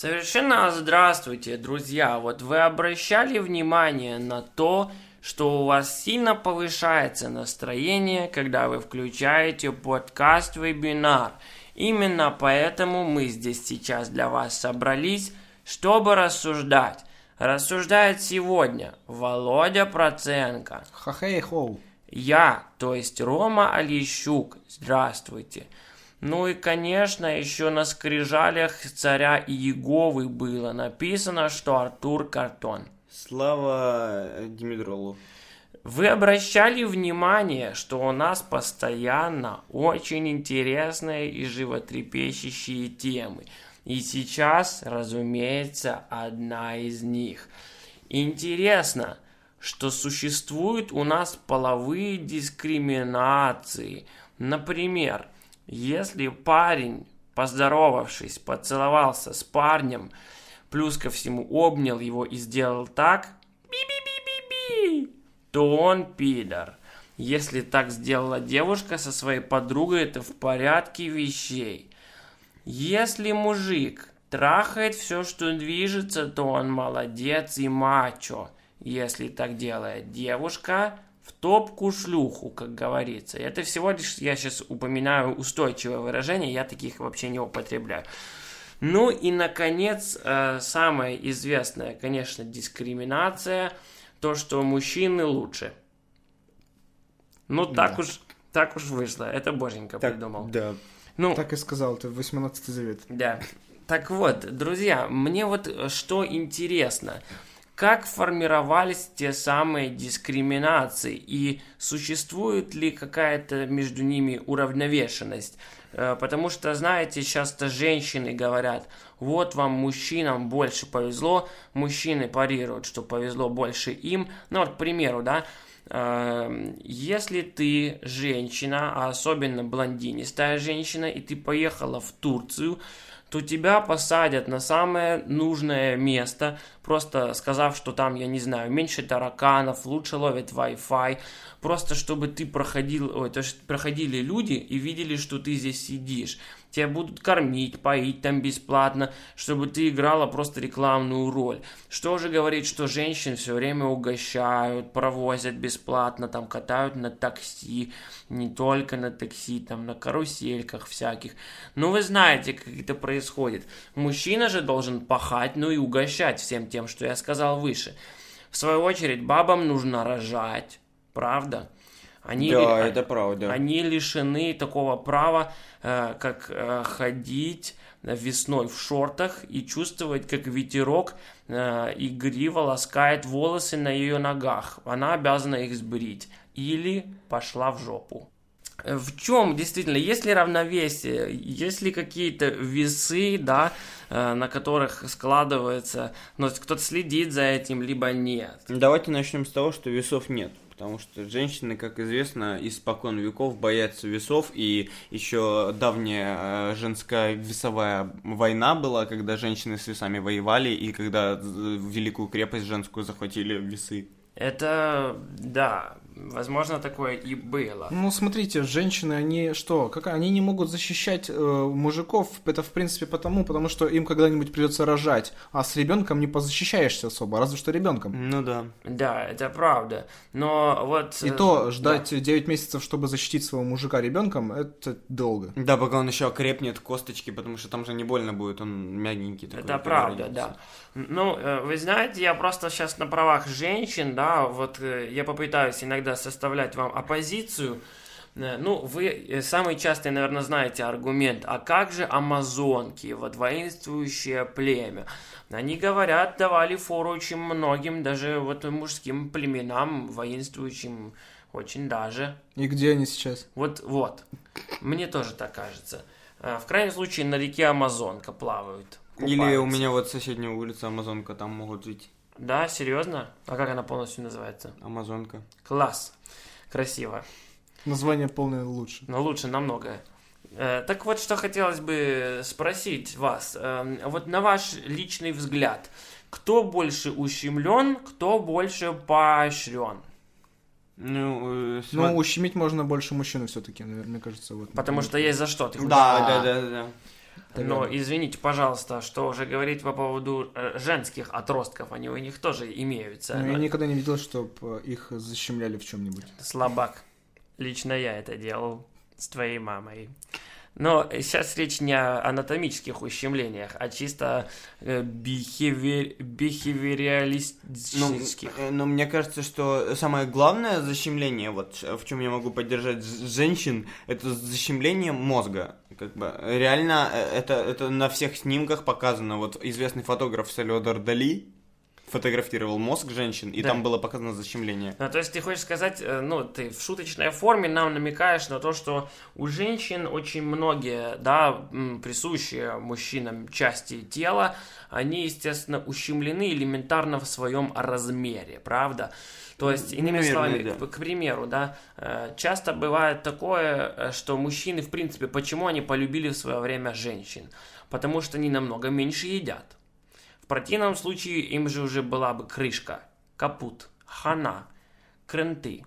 Совершенно здравствуйте, друзья. Вот вы обращали внимание на то, что у вас сильно повышается настроение, когда вы включаете подкаст-вебинар. Именно поэтому мы здесь сейчас для вас собрались, чтобы рассуждать. Рассуждает сегодня Володя Проценко. Хахей-хоу. Я, то есть Рома Алищук. Здравствуйте. Ну и, конечно, еще на скрижалях царя Иеговы было написано, что Артур Картон. Слава Димитролу. Вы обращали внимание, что у нас постоянно очень интересные и животрепещущие темы. И сейчас, разумеется, одна из них. Интересно, что существуют у нас половые дискриминации. Например, если парень, поздоровавшись, поцеловался с парнем, плюс ко всему обнял его и сделал так, би-би-би-би-би, то он пидор. Если так сделала девушка со своей подругой, это в порядке вещей. Если мужик трахает все, что движется, то он молодец и мачо. Если так делает девушка, топку шлюху, как говорится. Это всего лишь, я сейчас упоминаю устойчивое выражение, я таких вообще не употребляю. Ну и, наконец, э, самая известная, конечно, дискриминация, то, что мужчины лучше. Ну, так Да. уж, так уж вышло. Это Боженька Так, придумал. Да. Ну, Так и сказал, это 18 завет. да. Так вот, друзья, мне вот что интересно. Как формировались те самые дискриминации и существует ли какая-то между ними уравновешенность? Э, Потому что, знаете, часто женщины говорят, вот вам мужчинам больше повезло, мужчины парируют, что повезло больше им. Ну вот, к примеру, да, Эм, Если ты женщина, а особенно блондинистая женщина, и ты поехала в Турцию, то тебя посадят на самое нужное место, просто сказав, что там, я не знаю, меньше тараканов, лучше ловит Wi-Fi, просто чтобы ты проходил, ой, проходили люди и видели, что ты здесь сидишь. Тебя будут кормить, поить там бесплатно, чтобы ты играла просто рекламную роль. Что же говорить, что женщин все время угощают, провозят бесплатно, там катают на такси, не только на такси, там на карусельках всяких. Ну вы знаете, как это происходит. Мужчина же должен пахать, ну и угощать всем тем, что я сказал выше. В свою очередь, бабам нужно рожать, правда? Они, Да, ли- это правда. они лишены такого права, э, как э, ходить весной в шортах и чувствовать, как ветерок э, игриво ласкает волосы на ее ногах. Она обязана их сбрить. Или пошла в жопу. В чем действительно, есть ли равновесие, есть ли какие-то весы, да, э, на которых складывается, ну, кто-то следит за этим, либо нет? Давайте начнем с того, что весов нет. Потому что женщины, как известно, испокон веков боятся весов, и еще давняя э, женская весовая война была, когда женщины с весами воевали, и когда э, великую крепость женскую захватили весы. Это, да, возможно, такое и было. Ну, смотрите, женщины, они что, как они не могут защищать э, мужиков, это в принципе потому, потому что им когда-нибудь придется рожать, а с ребенком не позащищаешься особо, разве что ребенком. Ну да. Да, это правда. Но вот... И э, то ждать 9 месяцев, чтобы защитить своего мужика ребенком, это долго. Да, пока он еще окрепнет косточки, потому что там же не больно будет, он мягенький такой. Это правда, родится. да. Ну, э, вы знаете, я просто сейчас на правах женщин, да, вот э, я попытаюсь иногда составлять вам оппозицию. Э, Ну, вы э, самый частый, наверное, знаете аргумент, а как же амазонки, вот воинствующее племя? Они говорят, давали фору очень многим, даже вот мужским племенам, воинствующим очень даже. И где они сейчас? Вот, вот. Мне тоже так кажется. А, В крайнем случае на реке Амазонка плавают. Или у купаются. меня вот соседняя улица Амазонка, там могут жить. Да, серьезно? А как она полностью называется? Амазонка. Класс. Красиво. Название полное лучше. Но лучше намного. Э, Так вот, что хотелось бы спросить вас. Эм, Вот на ваш личный взгляд, кто больше ущемлен, кто больше поощрен? Ну, э, Ну, ущемить можно больше мужчину все-таки, наверное, мне кажется. Вот, Потому что есть за что. Ты Да, А, да, да, да. Но извините, пожалуйста, что уже говорить по поводу э, женских отростков, они у них тоже имеются. Ну, Но я никогда не видел, чтобы их защемляли в чем-нибудь. Слабак. Лично я это делал с твоей мамой. Но сейчас речь не о анатомических ущемлениях, а чисто э, бихевер... бихевериалистических. Ну, э, но мне кажется, что самое главное защемление, вот в чем я могу поддержать женщин, это защемление мозга. Как бы реально э, это, это на всех снимках показано. Вот известный фотограф Сальвадор Дали фотографировал мозг женщин, и Да. там было показано защемление. Ну, то есть ты хочешь сказать, э, ну, ты в шуточной форме нам намекаешь на то, что у женщин очень многие, да, присущие мужчинам части тела, они, естественно, ущемлены элементарно в своем размере, правда? То есть, иными Наверное, словами, да. к, к примеру, да, э, часто бывает такое, э, что мужчины, в принципе, почему они полюбили в свое время женщин? Потому что они намного меньше едят. Противном случае им же уже была бы крышка, капут, хана, кренты.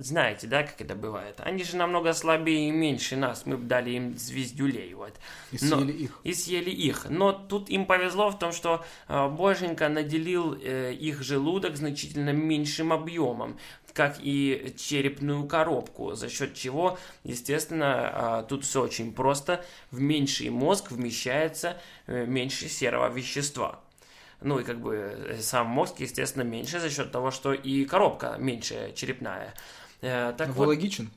Знаете, да, как это бывает? Они же намного слабее и меньше нас. Мы бы дали им звездюлей, вот. И Но- съели их. И съели их. Но тут им повезло в том, что э, Боженька наделил э, их желудок значительно меньшим объемом, как и черепную коробку, за счет чего, естественно, э, тут все очень просто. В меньший мозг вмещается э, меньше серого вещества. Ну и как бы э, сам мозг, естественно, меньше за счет того, что и коробка меньше черепная. Э, Так вот, логичен,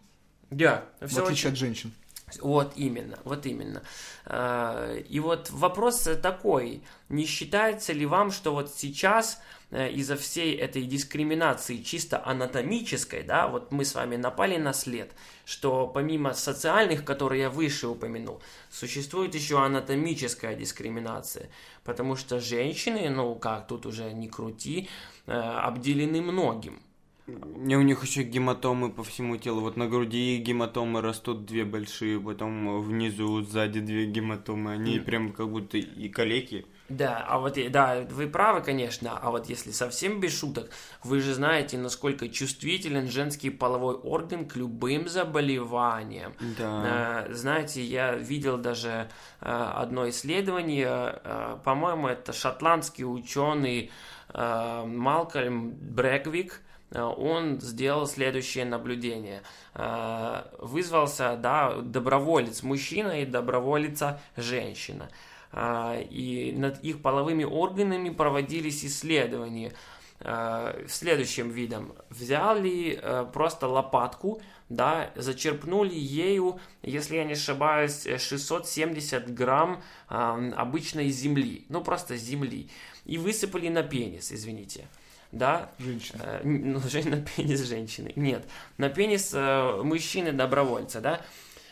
да, в отличие от женщин. вот именно, вот именно. А, И вот вопрос такой, не считается ли вам, что вот сейчас э, из-за всей этой дискриминации чисто анатомической, да, вот мы с вами напали на след, что помимо социальных, которые я выше упомянул, существует еще анатомическая дискриминация, потому что женщины, ну как тут уже не крути, э, обделены многим. Не, у них еще гематомы по всему телу. Вот на груди гематомы растут две большие, потом внизу, сзади две гематомы. Они Мгм. прям как будто и калеки. Да, а вот, и- да, вы правы, конечно, а вот если совсем без шуток, вы же знаете, насколько чувствителен женский половой орган к любым заболеваниям. Да. Э, Знаете, я видел даже э, одно исследование, э, по-моему, это шотландский ученый Малкольм Брэгвик, э, он сделал следующее наблюдение. Э, Вызвался, да, доброволец мужчина и доброволица женщина. А, И над их половыми органами проводились исследования э, следующим видом. Взяли э, просто лопатку, да, зачерпнули ею, если я не ошибаюсь, э, 670 грамм обычной земли, ну просто земли, и высыпали на пенис, извините. Да, Женщины. Э, ну, на пенис женщины. Нет, на пенис э, мужчины-добровольца, да.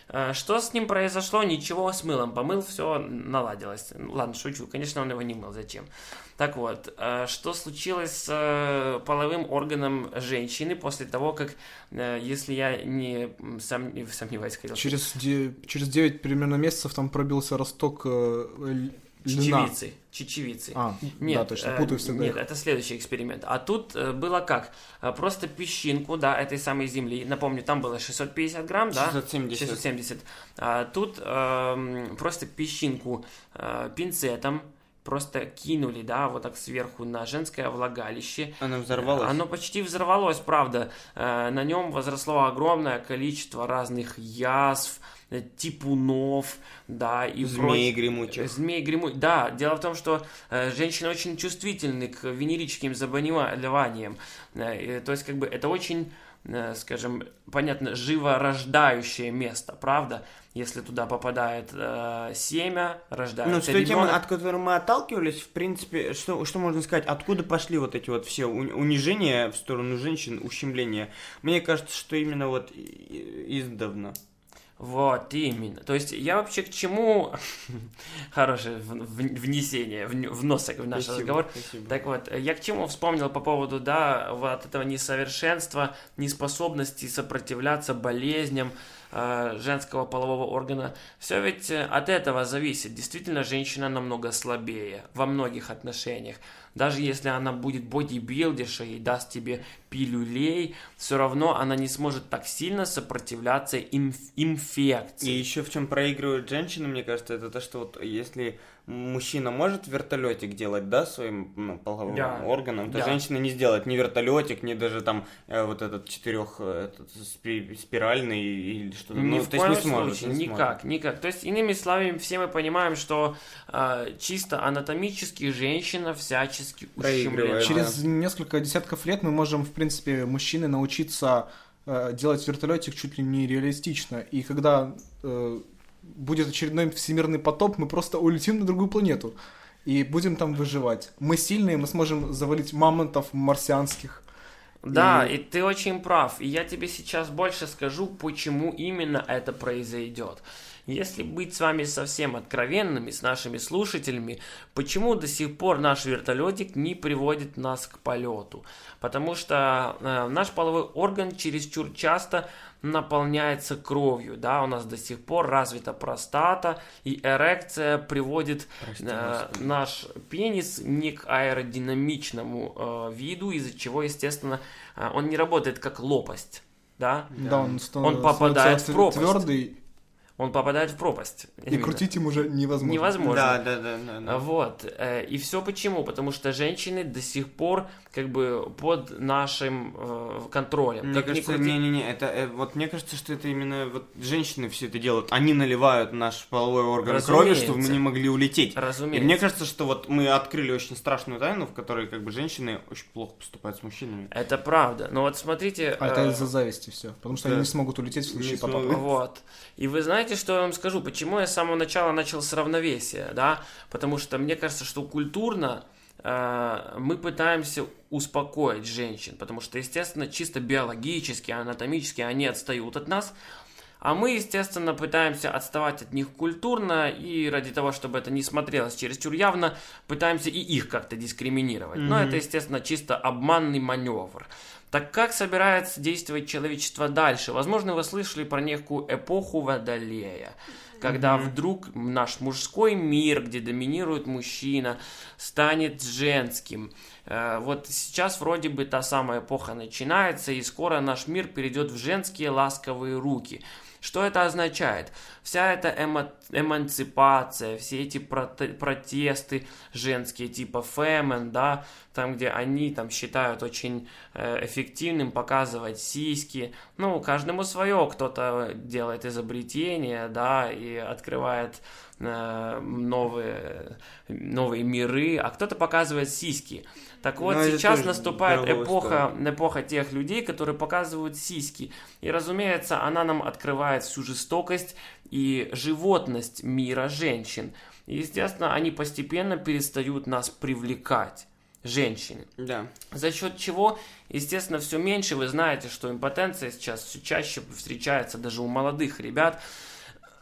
Э, Что с ним произошло? Ничего, с мылом помыл, все наладилось. Ладно, шучу, конечно, он его не мыл, зачем? Так вот, э, что случилось с э, половым органом женщины после того, как, э, если я не сом- не сомневаюсь, хотел Через, де- через 9 примерно месяцев там пробился росток э, л- льна. чечевицы, чечевицы. А, Нет, да, точно, э, путаю всегда Нет, их. это следующий эксперимент. А тут э, было как? Э, Просто песчинку, да, этой самой земли. Напомню, там было 650 грамм, да? 670. 670. А тут эм, просто песчинку э, пинцетом просто кинули, да, вот так сверху на женское влагалище. Она взорвалась. Оно почти взорвалось, правда. Э, На нем возросло огромное количество разных язв, э, типунов, да, и Змей проч- гремучих. Змей гремучих. Да, дело в том, что э, женщины очень чувствительны к венерическим заболеваниям. Э, то есть, как бы, это очень, скажем, понятно, живорождающее место, правда? Если туда попадает э, семя, рождается Ну, с той темы, от которой мы отталкивались, в принципе, что, что можно сказать, откуда пошли вот эти вот все уни- унижения в сторону женщин, ущемления? Мне кажется, что именно вот издавна. Вот, именно. То есть я вообще к чему... Хорошее внесение, вн- вносок в наш Спасибо, разговор. спасибо. Так вот, я к чему вспомнил по поводу, да, вот этого несовершенства, неспособности сопротивляться болезням э, женского полового органа. Все ведь э, от этого зависит. Действительно, женщина намного слабее во многих отношениях. Даже если она будет бодибилдершей и даст тебе пилюлей, все равно она не сможет так сильно сопротивляться инф- инфекции. И еще в чем проигрывают женщины, мне кажется, это то, что вот если мужчина может вертолетик делать, да, своим ну, половым Да. органом, то Да. женщина не сделает ни вертолетик, ни даже там э, вот этот четырех э, этот, спи- спиральный или что-то. Ни ну, в то есть коем не сможет, случае, не никак, никак. То есть, иными словами, все мы понимаем, что э, чисто анатомически женщина всячески Проигрывает. ущемлена. Через несколько десятков лет мы можем, в принципе, мужчины научиться э, делать вертолетик чуть ли не реалистично. И когда э, будет очередной всемирный потоп, мы просто улетим на другую планету и будем там выживать. Мы сильные, мы сможем завалить мамонтов марсианских. Да, И- и ты очень прав. И я тебе сейчас больше скажу, почему именно это произойдет. Если быть с вами совсем откровенными, с нашими слушателями, почему до сих пор наш вертолетик не приводит нас к полету? Потому что э, наш половой орган чересчур часто наполняется кровью, да, у нас до сих пор развита простата, и эрекция приводит Прости, э, наш пенис не к аэродинамичному э, виду, из-за чего, естественно, э, он не работает как лопасть, да, Да, он, Он попадает в пропасть. твердый, он попадает в пропасть. и Именно. крутить им уже невозможно. Невозможно. Да, да, да, да, да. Вот. э, И все почему? Потому что женщины до сих пор как бы под нашим э, контролем. Мне Как кажется, не-не-не, это э, вот мне кажется, что это именно вот женщины все это делают. Они наливают наш половой орган крови, чтобы мы Разумеется. не могли улететь. И Разумеется. мне кажется, что вот мы открыли очень страшную тайну, в которой как бы женщины очень плохо поступают с мужчинами. Это правда. Но вот смотрите... А это э, из-за зависти все. Потому что да. они не смогут улететь в случае потопа. Вот. И вы знаете, что я вам скажу? Почему я с самого начала начал с равновесия, да? Потому что мне кажется, что культурно э, мы пытаемся успокоить женщин, потому что, естественно, чисто биологически, анатомически они отстают от нас, а мы, естественно, пытаемся отставать от них культурно, и ради того, чтобы это не смотрелось чересчур явно, пытаемся и их как-то дискриминировать. Но Мгм. это, естественно, чисто обманный маневр. Так как собирается действовать человечество дальше? Возможно, вы слышали про некую эпоху Водолея, когда Мгм. вдруг наш мужской мир, где доминирует мужчина, станет женским. Э, Вот сейчас вроде бы та самая эпоха начинается, и скоро наш мир перейдет в женские ласковые руки. Что это означает? Вся эта эмо- эмансипация, все эти проте- протесты женские, типа фемен, да, там, где они там считают очень э, эффективным показывать сиськи. Ну, каждому свое, кто-то делает изобретения, да, и открывает э, новые, новые миры, а кто-то показывает сиськи. Так вот, Ну, это сейчас тоже наступает эпоха, эпоха тех людей, которые показывают сиськи. И, разумеется, она нам открывает всю жестокость и животность мира женщин. И, естественно, они постепенно перестают нас привлекать, женщины. Да. За счет чего, естественно, все меньше. Вы знаете, что импотенция сейчас все чаще встречается даже у молодых ребят.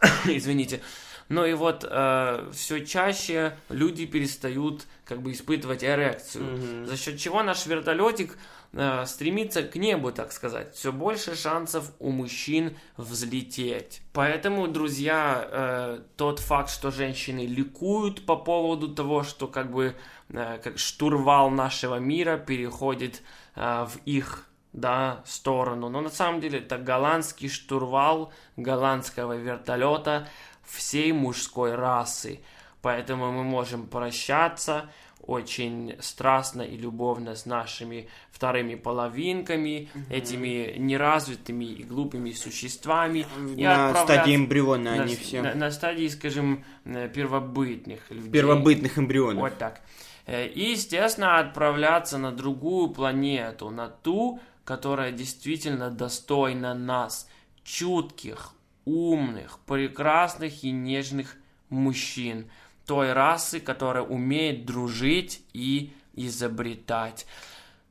Извините. Ну и вот все чаще люди перестают как бы испытывать эрекцию. Мгм. За счет чего наш вертолетик э, стремится к небу, так сказать. Все больше шансов у мужчин взлететь. Поэтому, друзья, э, тот факт, что женщины ликуют по поводу того, что как бы э, как штурвал нашего мира переходит э, в их да, сторону. Но на самом деле это голландский штурвал голландского вертолета всей мужской расы. Поэтому мы можем прощаться очень страстно и любовно с нашими вторыми половинками, этими неразвитыми и глупыми существами. На стадии эмбриона на, они все. на- на стадии, скажем, э, первобытных людей. Первобытных эмбрионов. Вот так. Э, И, естественно, отправляться на другую планету, на ту, которая действительно достойна нас, чутких, умных, прекрасных и нежных мужчин, той расы, которая умеет дружить и изобретать.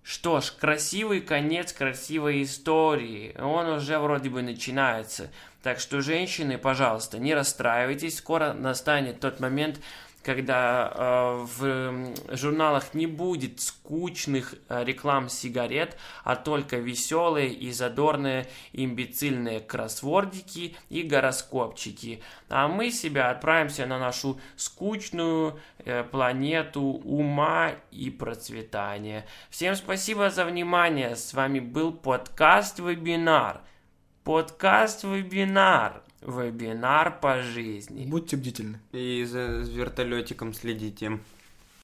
Что ж, красивый конец красивой истории. Он уже вроде бы начинается. Так что, женщины, пожалуйста, не расстраивайтесь. Скоро настанет тот момент, когда э, в журналах не будет скучных э, реклам сигарет, а только веселые и задорные имбецильные кроссвордики и гороскопчики. А мы себя отправимся на нашу скучную э, планету ума и процветания. Всем спасибо за внимание. С вами был подкаст-вебинар. Подкаст-вебинар. Вебинар по жизни. Будьте бдительны. И за вертолетиком следите.